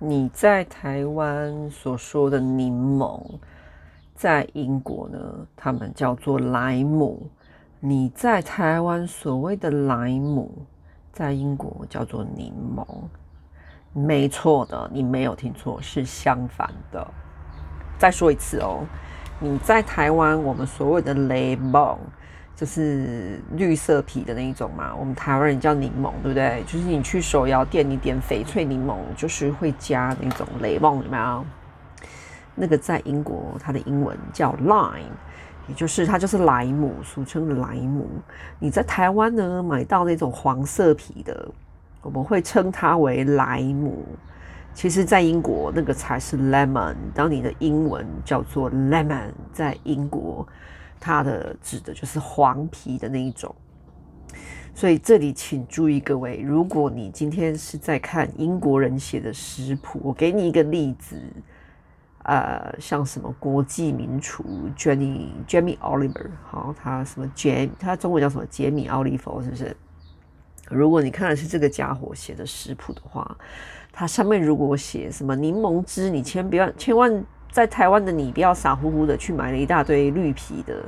你在台湾所说的柠檬，在英国呢，他们叫做莱姆。你在台湾所谓的莱姆，在英国叫做柠檬。没错的，你没有听错，是相反的。再说一次哦，你在台湾，我们所谓的柠檬。就是绿色皮的那一种嘛，我们台湾人叫柠檬，对不对？就是你去手摇店，你点翡翠柠檬，就是会加那种雷梦，有没有？那个在英国，它的英文叫 lime，也就是它就是莱姆，俗称的莱姆。你在台湾呢，买到那种黄色皮的，我们会称它为莱姆。其实，在英国那个才是 lemon。当你的英文叫做 lemon，在英国。它的指的就是黄皮的那一种，所以这里请注意各位，如果你今天是在看英国人写的食谱，我给你一个例子，呃，像什么国际名厨 Jenny Jamie Oliver，好，他什么杰，他中文叫什么杰米奥利佛，是不是？如果你看的是这个家伙写的食谱的话，它上面如果写什么柠檬汁，你千万不要，千万。在台湾的你不要傻乎乎的去买了一大堆绿皮的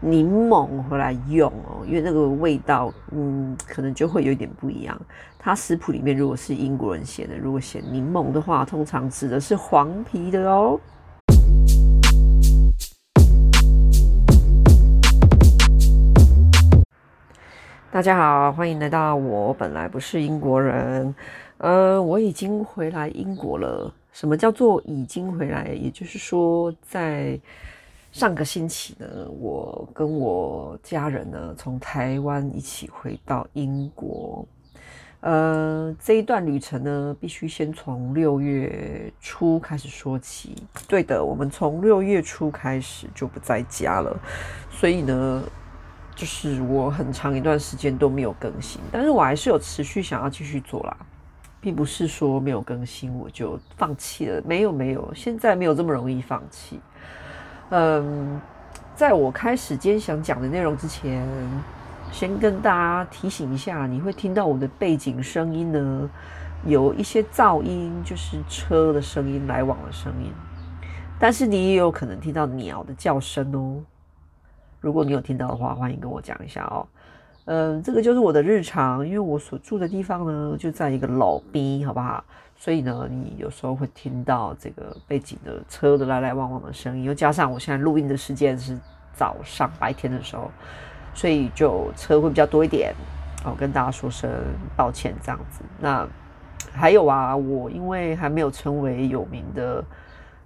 柠檬回来用哦，因为那个味道，嗯，可能就会有点不一样。它食谱里面如果是英国人写的，如果写柠檬的话，通常指的是黄皮的哦。大家好，欢迎来到我本来不是英国人，呃，我已经回来英国了。什么叫做已经回来？也就是说，在上个星期呢，我跟我家人呢从台湾一起回到英国。呃，这一段旅程呢，必须先从六月初开始说起。对的，我们从六月初开始就不在家了，所以呢，就是我很长一段时间都没有更新，但是我还是有持续想要继续做啦。并不是说没有更新我就放弃了，没有没有，现在没有这么容易放弃。嗯，在我开始今天想讲的内容之前，先跟大家提醒一下，你会听到我的背景声音呢，有一些噪音，就是车的声音、来往的声音，但是你也有可能听到鸟的叫声哦。如果你有听到的话，欢迎跟我讲一下哦。嗯，这个就是我的日常，因为我所住的地方呢，就在一个老边，好不好？所以呢，你有时候会听到这个背景的车的来来往往的声音，又加上我现在录音的时间是早上白天的时候，所以就车会比较多一点。我跟大家说声抱歉，这样子。那还有啊，我因为还没有成为有名的。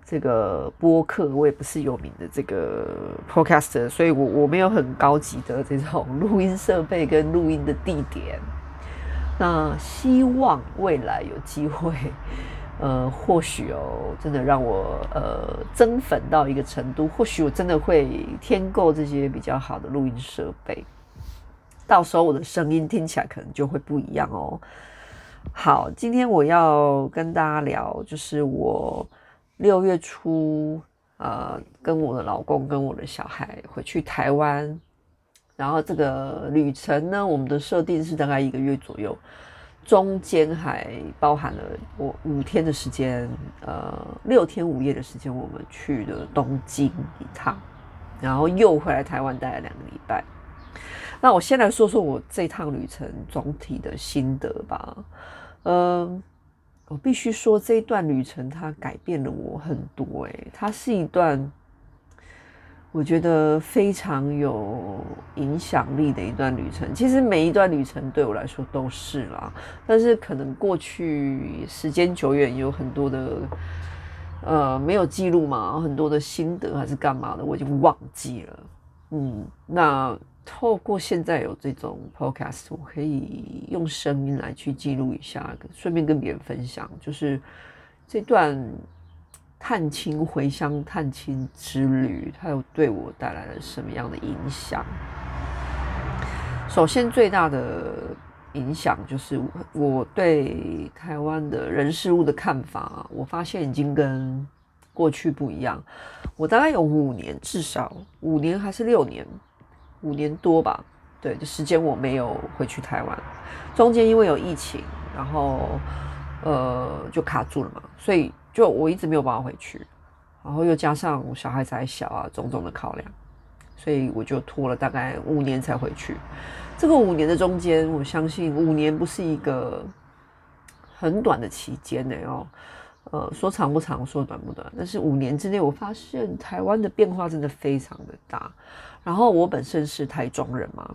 这个播客我也不是有名的这个 podcaster，所以我我没有很高级的这种录音设备跟录音的地点。那希望未来有机会，呃，或许哦，真的让我呃增粉到一个程度，或许我真的会添购这些比较好的录音设备，到时候我的声音听起来可能就会不一样哦。好，今天我要跟大家聊，就是我。六月初，呃，跟我的老公跟我的小孩回去台湾，然后这个旅程呢，我们的设定是大概一个月左右，中间还包含了我五天的时间，呃，六天五夜的时间，我们去了东京一趟，然后又回来台湾待了两个礼拜。那我先来说说我这趟旅程总体的心得吧，嗯、我必须说，这一段旅程它改变了我很多。诶，它是一段我觉得非常有影响力的一段旅程。其实每一段旅程对我来说都是啦，但是可能过去时间久远，有很多的呃没有记录嘛，很多的心得还是干嘛的，我已经忘记了。嗯，那。透过现在有这种 podcast，我可以用声音来去记录一下，顺便跟别人分享，就是这段探亲回乡探亲之旅，它又对我带来了什么样的影响？首先，最大的影响就是我对台湾的人事物的看法，我发现已经跟过去不一样。我大概有五年，至少五年还是六年。五年多吧，对，这时间我没有回去台湾，中间因为有疫情，然后呃，就卡住了嘛，所以就我一直没有办法回去，然后又加上小孩子还小啊，种种的考量，所以我就拖了大概五年才回去。这个五年的中间，我相信五年不是一个很短的期间呢哦，呃，说长不长，说短不短，但是五年之内，我发现台湾的变化真的非常的大。然后我本身是台中人嘛，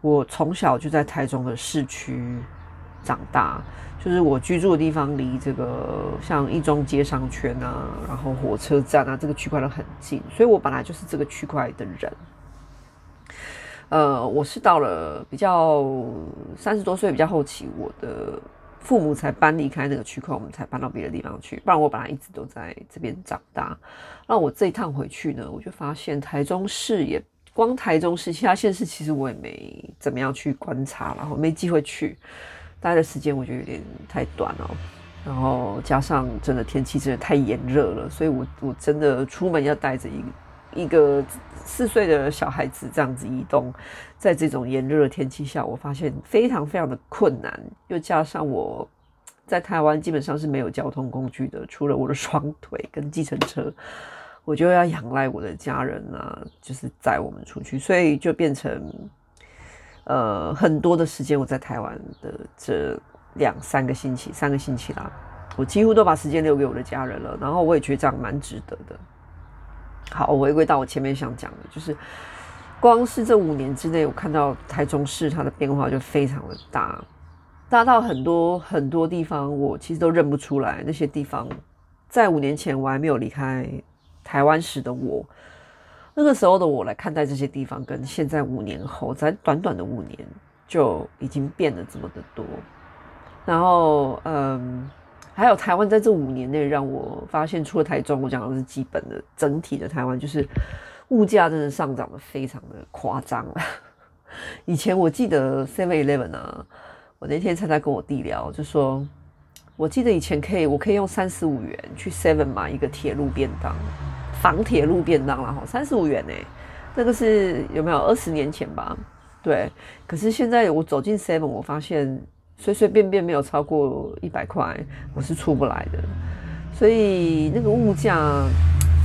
我从小就在台中的市区长大，就是我居住的地方离这个像一中街商圈啊，然后火车站啊，这个区块都很近，所以我本来就是这个区块的人。呃，我是到了比较三十多岁比较后期，我的父母才搬离开那个区块，我们才搬到别的地方去。不然我本来一直都在这边长大。那我这一趟回去呢，我就发现台中市也光台中市，其他县市其实我也没怎么样去观察，然后没机会去。待的时间我觉得有点太短了，然后加上真的天气真的太炎热了，所以我我真的出门要带着一个一个四岁的小孩子这样子移动，在这种炎热的天气下，我发现非常非常的困难，又加上我在台湾基本上是没有交通工具的，除了我的双腿跟计程车，我就要仰赖我的家人啊，就是载我们出去，所以就变成。呃，很多的时间我在台湾的这两三个星期，三个星期啦，我几乎都把时间留给我的家人了。然后我也觉得这样蛮值得的。好，我回归到我前面想讲的，就是光是这五年之内，我看到台中市它的变化就非常的大，大到很多很多地方我其实都认不出来。那些地方在五年前我还没有离开台湾时的我。那个时候的我来看待这些地方，跟现在五年后，在短短的五年就已经变得这么的多。然后，嗯，还有台湾在这五年内让我发现，除了台中，我讲的是基本的整体的台湾，就是物价真的上涨的非常的夸张了。以前我记得 Seven Eleven 啊，我那天才在跟我弟聊，就说我记得以前可以，我可以用三十五元去 Seven 买一个铁路便当。仿铁路便当了哈，三十五元呢，那个是有没有二十年前吧？对，可是现在我走进 Seven，我发现随随便便没有超过一百块，我是出不来的。所以那个物价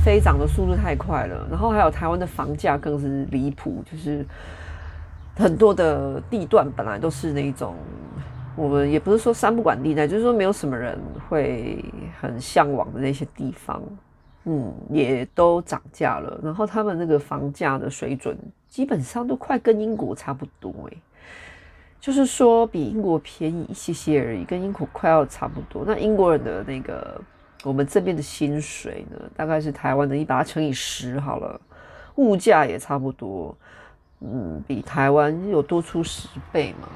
飞涨的速度太快了，然后还有台湾的房价更是离谱，就是很多的地段本来都是那种，我们也不是说三不管地带，就是说没有什么人会很向往的那些地方。嗯，也都涨价了，然后他们那个房价的水准基本上都快跟英国差不多诶，就是说比英国便宜一些些而已，跟英国快要差不多。那英国人的那个我们这边的薪水呢，大概是台湾的，你把它乘以十好了，物价也差不多，嗯，比台湾有多出十倍嘛，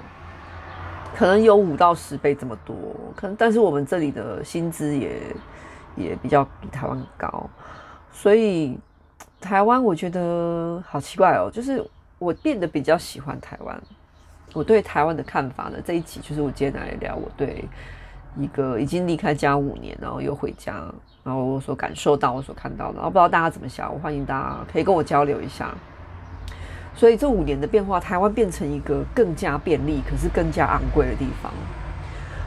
可能有五到十倍这么多，可能，但是我们这里的薪资也。也比较比台湾高，所以台湾我觉得好奇怪哦，就是我变得比较喜欢台湾。我对台湾的看法呢，这一集就是我今天来聊我对一个已经离开家五年，然后又回家，然后我所感受到、我所看到的，然后不知道大家怎么想，我欢迎大家可以跟我交流一下。所以这五年的变化，台湾变成一个更加便利，可是更加昂贵的地方。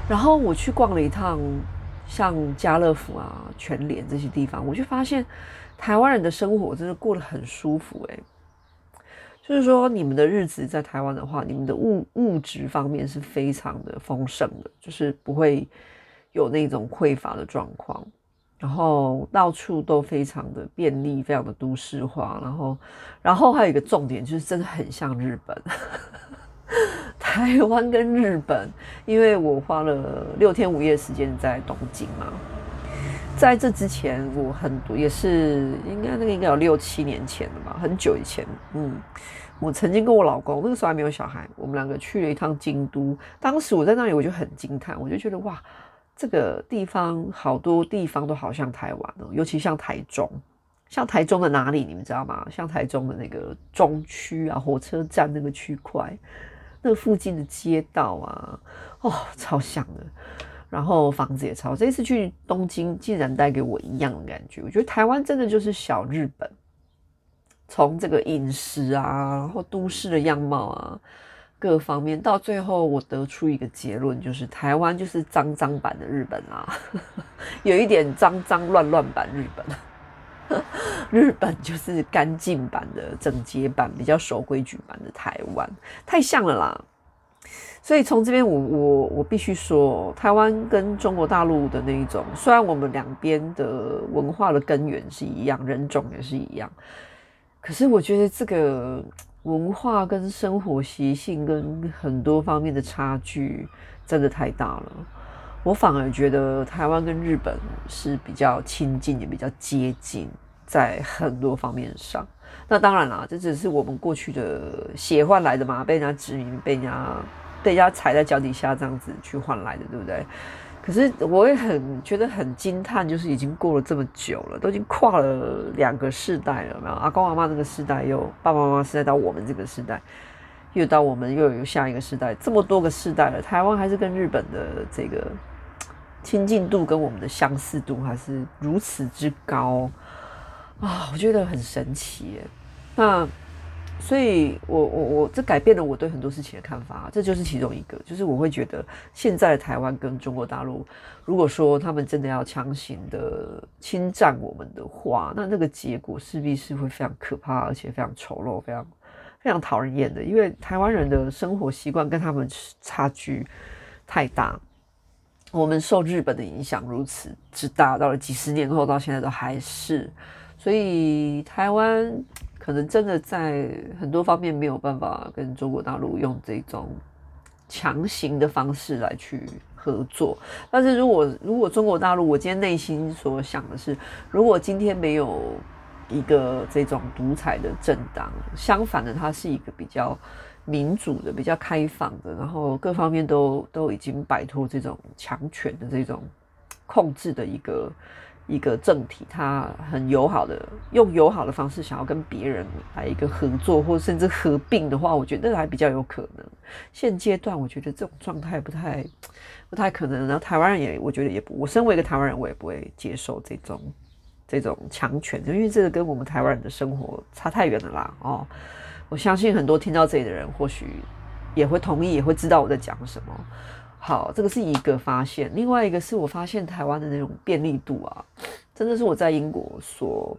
然后我去逛了一趟。像家乐福啊、全联这些地方，我就发现台湾人的生活真的过得很舒服诶。就是说，你们的日子在台湾的话，你们的物物质方面是非常的丰盛的，就是不会有那种匮乏的状况，然后到处都非常的便利，非常的都市化，然后，然后还有一个重点就是真的很像日本。台湾跟日本，因为我花了六天五夜时间在东京嘛，在这之前我很多也是应该那个应该有六七年前了吧，很久以前，嗯，我曾经跟我老公那个时候还没有小孩，我们两个去了一趟京都，当时我在那里我就很惊叹，我就觉得哇，这个地方好多地方都好像台湾哦，尤其像台中，像台中的哪里你们知道吗？像台中的那个中区啊，火车站那个区块。那附近的街道啊，哦，超像的，然后房子也超。这一次去东京，竟然带给我一样的感觉。我觉得台湾真的就是小日本，从这个饮食啊，然后都市的样貌啊，各方面，到最后我得出一个结论，就是台湾就是脏脏版的日本啊，有一点脏脏乱乱版日本，日本就是干净版的整洁版，比较守规矩版的台湾，太像了啦。所以从这边我我我必须说，台湾跟中国大陆的那一种，虽然我们两边的文化的根源是一样，人种也是一样，可是我觉得这个文化跟生活习性跟很多方面的差距真的太大了。我反而觉得台湾跟日本是比较亲近，也比较接近，在很多方面上。那当然啦，这只是我们过去的血换来的嘛，被人家殖民，被人家。被人家踩在脚底下这样子去换来的，对不对？可是我也很觉得很惊叹，就是已经过了这么久了，都已经跨了两个世代了，没有？阿公阿妈那个世代，又爸爸妈妈世代到我们这个世代，又到我们又有下一个世代，这么多个世代了，台湾还是跟日本的这个亲近度跟我们的相似度还是如此之高啊！我觉得很神奇耶。那。所以我，我我这改变了我对很多事情的看法，这就是其中一个，就是我会觉得现在的台湾跟中国大陆，如果说他们真的要强行的侵占我们的话，那那个结果势必是会非常可怕，而且非常丑陋，非常非常讨人厌的，因为台湾人的生活习惯跟他们差距太大，我们受日本的影响如此之大，到了几十年后到现在都还是，所以台湾。可能真的在很多方面没有办法跟中国大陆用这种强行的方式来去合作。但是如果如果中国大陆，我今天内心所想的是，如果今天没有一个这种独裁的政党，相反的，它是一个比较民主的、比较开放的，然后各方面都都已经摆脱这种强权的这种控制的一个。一个政体，他很友好的用友好的方式想要跟别人来一个合作，或甚至合并的话，我觉得还比较有可能。现阶段我觉得这种状态不太不太可能。然后台湾人也，我觉得也不，我身为一个台湾人，我也不会接受这种这种强权，因为这个跟我们台湾人的生活差太远了啦。哦，我相信很多听到这里的人，或许也会同意，也会知道我在讲什么。好，这个是一个发现。另外一个是我发现台湾的那种便利度啊，真的是我在英国所，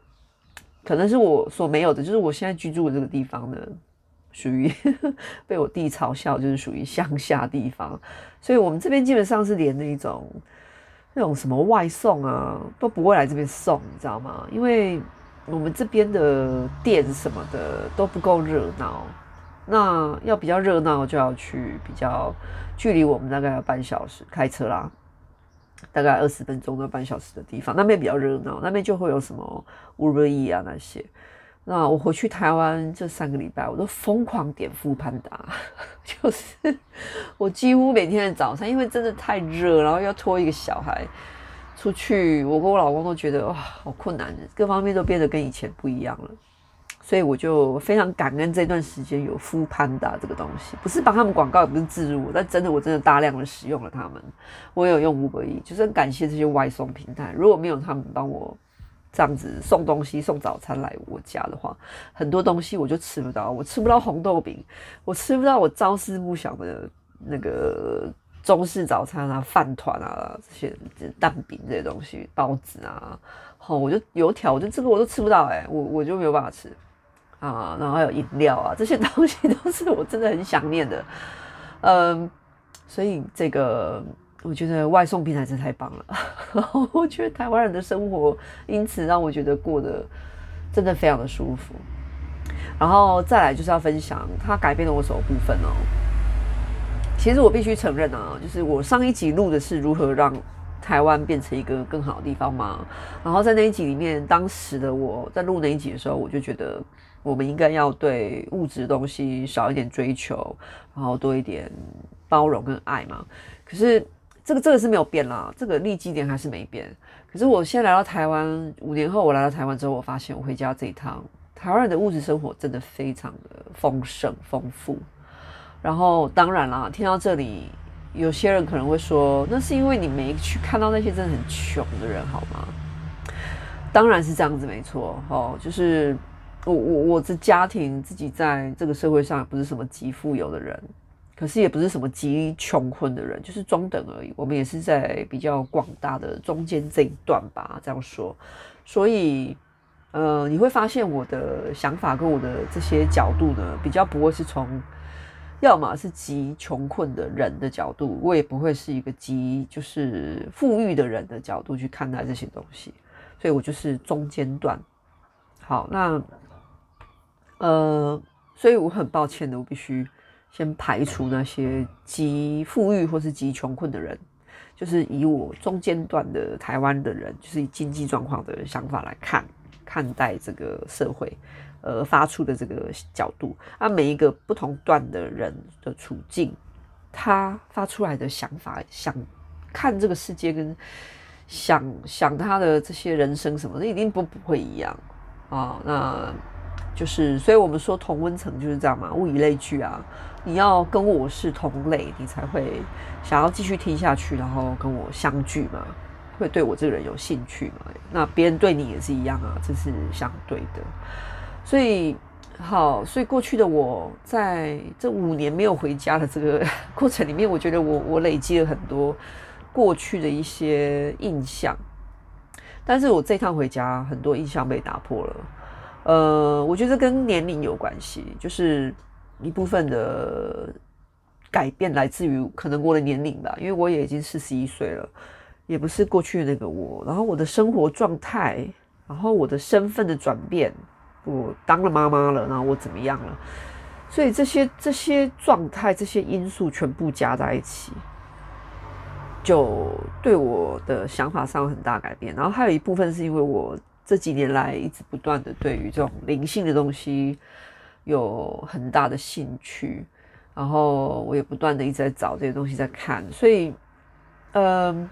可能是我所没有的。就是我现在居住的这个地方呢，属于 被我弟嘲笑，就是属于乡下地方。所以我们这边基本上是连那种那种什么外送啊都不会来这边送，你知道吗？因为我们这边的店什么的都不够热闹。那要比较热闹，就要去比较距离我们大概要半小时开车啦，大概二十分钟到半小时的地方，那边比较热闹，那边就会有什么 Uber Eats 啊那些。那我回去台湾这三个礼拜，我都疯狂点富潘达就是我几乎每天的早餐，因为真的太热，然后要拖一个小孩出去，我跟我老公都觉得哇好困难，各方面都变得跟以前不一样了。所以我就非常感恩这段时间有 foodpanda 这个东西，不是帮他们广告，也不是置入，但真的我真的大量的使用了他们。我有用 Uber Eats，就是很感谢这些外送平台。如果没有他们帮我这样子送东西、送早餐来我家的话，很多东西我就吃不到。我吃不到红豆饼，我吃不到我朝思暮想的那个中式早餐啊、饭团啊这些蛋饼这些东西、包子啊，好，我就油条，我就这个我都吃不到哎、我我就没有办法吃。啊，然后还有饮料啊，这些东西都是我真的很想念的，嗯，所以这个我觉得外送平台真的太棒了，我觉得台湾人的生活因此让我觉得过得真的非常的舒服，然后再来就是要分享它改变了我什么部分哦。其实我必须承认啊，就是我上一集录的是如何让台湾变成一个更好的地方嘛，然后在那一集里面，当时的我在录那一集的时候，我就觉得。我们应该要对物质的东西少一点追求，然后多一点包容跟爱嘛。可是这个这个是没有变啦，这个立基点还是没变。可是我现在来到台湾，五年后我来到台湾之后，我发现我回家这一趟，台湾人的物质生活真的非常的丰盛丰富。然后当然啦，听到这里，有些人可能会说，那是因为你没去看到那些真的很穷的人，好吗？当然是这样子，没错哦，就是。我我我的家庭自己在这个社会上也不是什么极富有的人，可是也不是什么极穷困的人，就是中等而已。我们也是在比较广大的中间这一段吧，这样说。所以，呃，你会发现我的想法跟我的这些角度呢，比较不会是从，要么是极穷困的人的角度，我也不会是一个极就是富裕的人的角度去看待这些东西。所以我就是中间段。好，那，呃，所以我很抱歉的，我必须先排除那些极富裕或是极穷困的人，就是以我中间段的台湾的人，就是以经济状况的想法来看看待这个社会，呃，发出的这个角度。啊，每一个不同段的人的处境，他发出来的想法，想看这个世界跟。想想他的这些人生什么的，一定不不会一样啊。那就是，所以我们说同温层就是这样嘛，物以类聚啊。你要跟我是同类，你才会想要继续听下去，然后跟我相聚嘛，会对我这个人有兴趣嘛。那别人对你也是一样啊，这是相对的。所以好，所以过去的我在这五年没有回家的这个 过程里面，我觉得我我累积了很多。过去的一些印象，但是我这趟回家，很多印象被打破了。呃，我觉得跟年龄有关系，就是一部分的改变来自于可能我的年龄吧，因为我也已经四十一岁了，也不是过去那个我。然后我的生活状态，然后我的身份的转变，我当了妈妈了，然后我怎么样了？所以这些这些状态，这些因素全部加在一起。就对我的想法上有很大改变，然后还有一部分是因为我这几年来一直不断的对于这种灵性的东西有很大的兴趣，然后我也不断的一直在找这些东西在看，所以，嗯，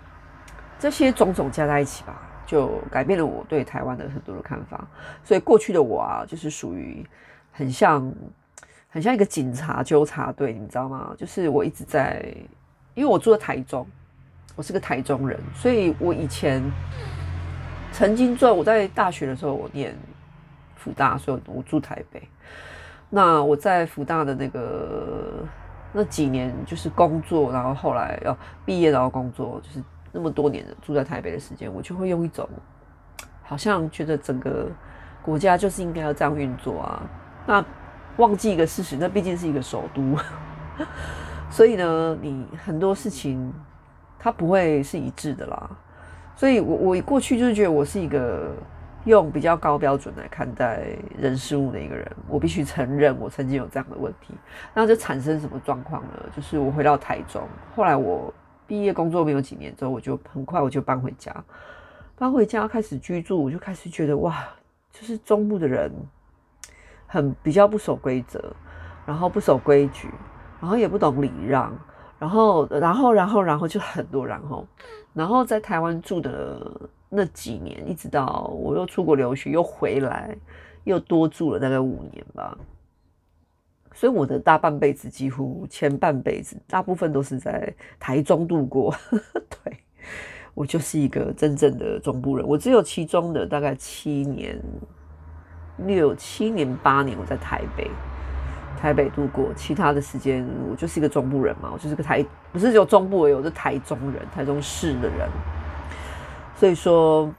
这些种种加在一起吧，就改变了我对台湾的很多的看法。所以过去的我啊，就是属于很像很像一个警察纠察队，你知道吗？就是我一直在，因为我住在台中。我是个台中人，所以我以前曾经在我在大学的时候，我念福大，所以我住台北。那我在福大的那个那几年，就是工作，然后后来要毕业，然后工作，就是那么多年的住在台北的时间，我就会用一种好像觉得整个国家就是应该要这样运作啊。那忘记一个事实，那毕竟是一个首都，所以呢，你很多事情。它不会是一致的啦，所以我我过去就是觉得我是一个用比较高标准来看待人事物的一个人，我必须承认我曾经有这样的问题，那就产生什么状况呢？就是我回到台中，后来我毕业工作没有几年之后，我就很快我就搬回家，搬回家开始居住，我就开始觉得哇，就是中部的人很比较不守规则，然后不守规矩，然后也不懂礼让。然后，然后，然后，然后就很多，然后，然后在台湾住的那几年，一直到我又出国留学，又回来，又多住了大概五年吧。所以我的大半辈子，几乎前半辈子，大部分都是在台中度过。对，我就是一个真正的中部人，我只有其中的大概七年、六七年、八年我在台北。台北度过，其他的时间我就是一个中部人嘛，我就是个台，不是只有中部，我是台中人，台中市的人。所以说，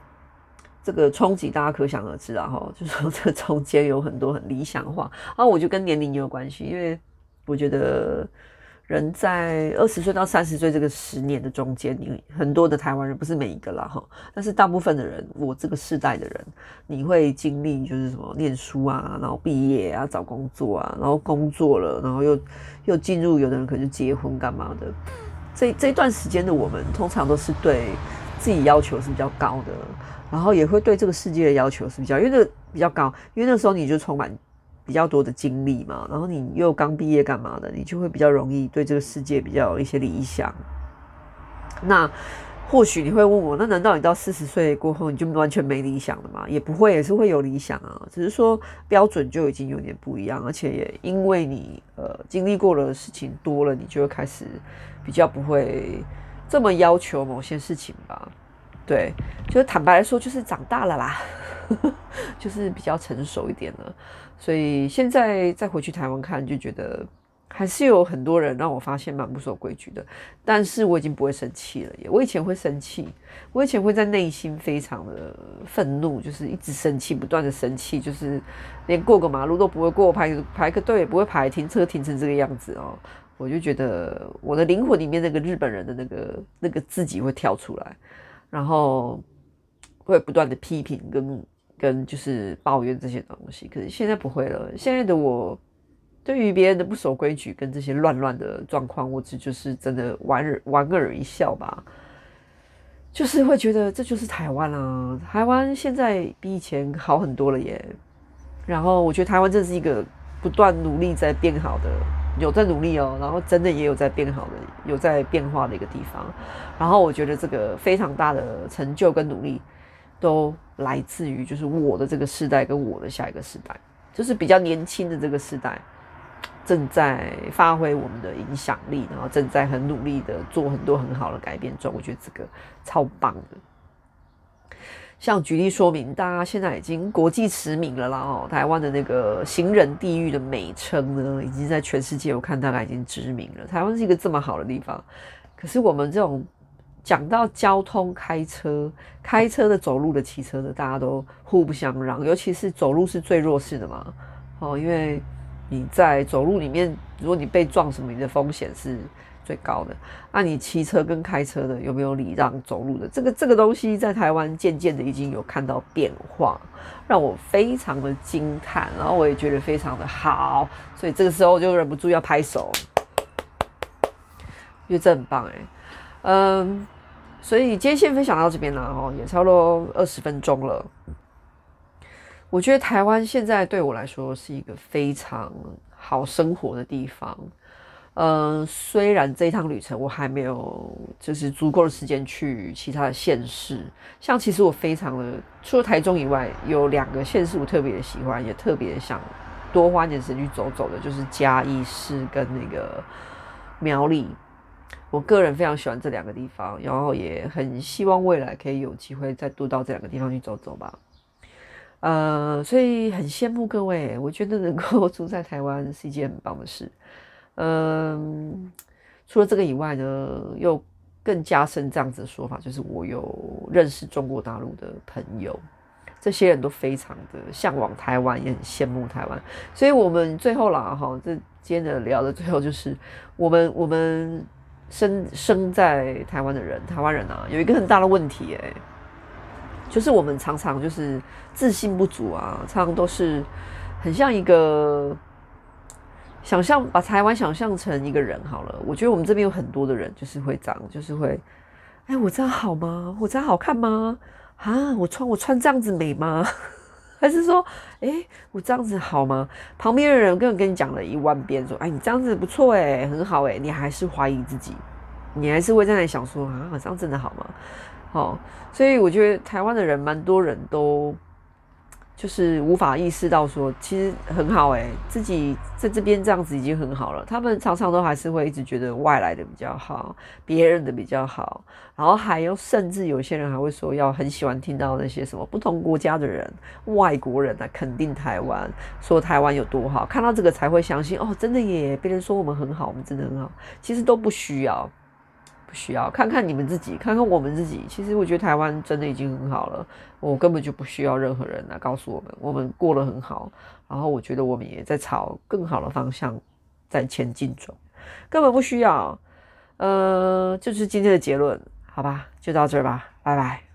这个冲击大家可想而知啊，哈，就说这中间有很多很理想化，然后我就跟年龄也有关系，因为我觉得。人在二十岁到三十岁这个十年的中间，你很多的台湾人不是每一个啦哈，但是大部分的人，我这个世代的人，你会经历就是什么念书啊，然后毕业啊，找工作啊，然后工作了，然后又又进入，有的人可能就结婚干嘛的。这这一段时间的我们，通常都是对自己要求是比较高的，然后也会对这个世界的要求是比较，因为那比较高，因为那时候你就充满。比较多的经历嘛，然后你又刚毕业干嘛的，你就会比较容易对这个世界比较有一些理想。那或许你会问我，那难道你到四十岁过后你就完全没理想了吗？也不会，也是会有理想啊，只是说标准就已经有点不一样，而且也因为你呃经历过的事情多了，你就会开始比较不会这么要求某些事情吧。对，就是坦白来说，就是长大了啦，就是比较成熟一点了。所以现在再回去台湾看，就觉得还是有很多人让我发现蛮不守规矩的，但是我已经不会生气了耶。我以前会生气，我以前会在内心非常的愤怒，就是一直生气，不断的生气，就是连过个马路都不会过，排排个队也不会排，停车停成这个样子哦。我就觉得我的灵魂里面那个日本人的那个那个自己会跳出来，然后会不断的批评跟跟就是抱怨这些东西。可是现在不会了，现在的我。对于别人的不守规矩跟这些乱乱的状况，我只就是真的莞尔莞尔一笑吧，就是会觉得这就是台湾啊，台湾现在比以前好很多了耶。然后我觉得台湾真的是一个不断努力在变好的，有在努力哦，然后真的也有在变好的，有在变化的一个地方。然后我觉得这个非常大的成就跟努力，都来自于就是我的这个世代跟我的下一个世代，就是比较年轻的这个世代。正在发挥我们的影响力，然后正在很努力的做很多很好的改变中，我觉得这个超棒的。像举例说明，大家现在已经国际驰名了啦哦，台湾的那个行人地狱的美称呢，已经在全世界我看大概已经知名了。台湾是一个这么好的地方，可是我们这种讲到交通、开车、开车的、走路的、骑车的，大家都互不相让，尤其是走路是最弱势的嘛，哦，因为。你在走路里面，如果你被撞什么，你的风险是最高的。那你骑车跟开车的有没有礼让走路的？这个这个东西在台湾渐渐的已经有看到变化，让我非常的惊叹，然后我也觉得非常的好，所以这个时候就忍不住要拍手，因为这很棒哎。嗯，所以今天先分享到这边了哦，也差不多二十分钟了。我觉得台湾现在对我来说是一个非常好生活的地方。嗯，虽然这一趟旅程我还没有就是足够的时间去其他的县市，像其实我非常的除了台中以外，有两个县市我特别的喜欢，也特别想多花点时间去走走的，就是嘉义市跟那个苗栗。我个人非常喜欢这两个地方，然后也很希望未来可以有机会再多到这两个地方去走走吧。呃，所以很羡慕各位，我觉得能够 住在台湾是一件很棒的事。嗯，除了这个以外呢，又更加深这样子的说法，就是我有认识中国大陆的朋友，这些人都非常的向往台湾，也很羡慕台湾。所以我们最后啦，哈，这今天的聊的最后就是，我们我们生生在台湾的人，台湾人啊，有一个很大的问题，欸，就是我们常常就是自信不足啊，常常都是很像一个想象，把台湾想象成一个人好了。我觉得我们这边有很多的人就是会这样，就是会，哎，我这样好吗？我这样好看吗？啊，我穿我穿这样子美吗？还是说，哎，我这样子好吗？旁边的人根本跟你讲了一万遍，说，哎，你这样子不错，哎，很好，哎，你还是怀疑自己，你还是会在那里想说，啊，这样真的好吗？哦，所以我觉得台湾的人蛮多人都就是无法意识到说，其实很好诶，自己在这边这样子已经很好了。他们常常都还是会一直觉得外来的比较好，别人的比较好，然后还有甚至有些人还会说要很喜欢听到那些什么不同国家的人、外国人来肯定台湾，说台湾有多好，看到这个才会相信哦，真的耶，别人说我们很好，我们真的很好，其实都不需要。不需要看看你们自己，看看我们自己。其实我觉得台湾真的已经很好了，我根本就不需要任何人来告诉我们，我们过得很好。然后我觉得我们也在朝更好的方向在前进中，根本不需要。呃，就是今天的结论，好吧，就到这儿吧，拜拜。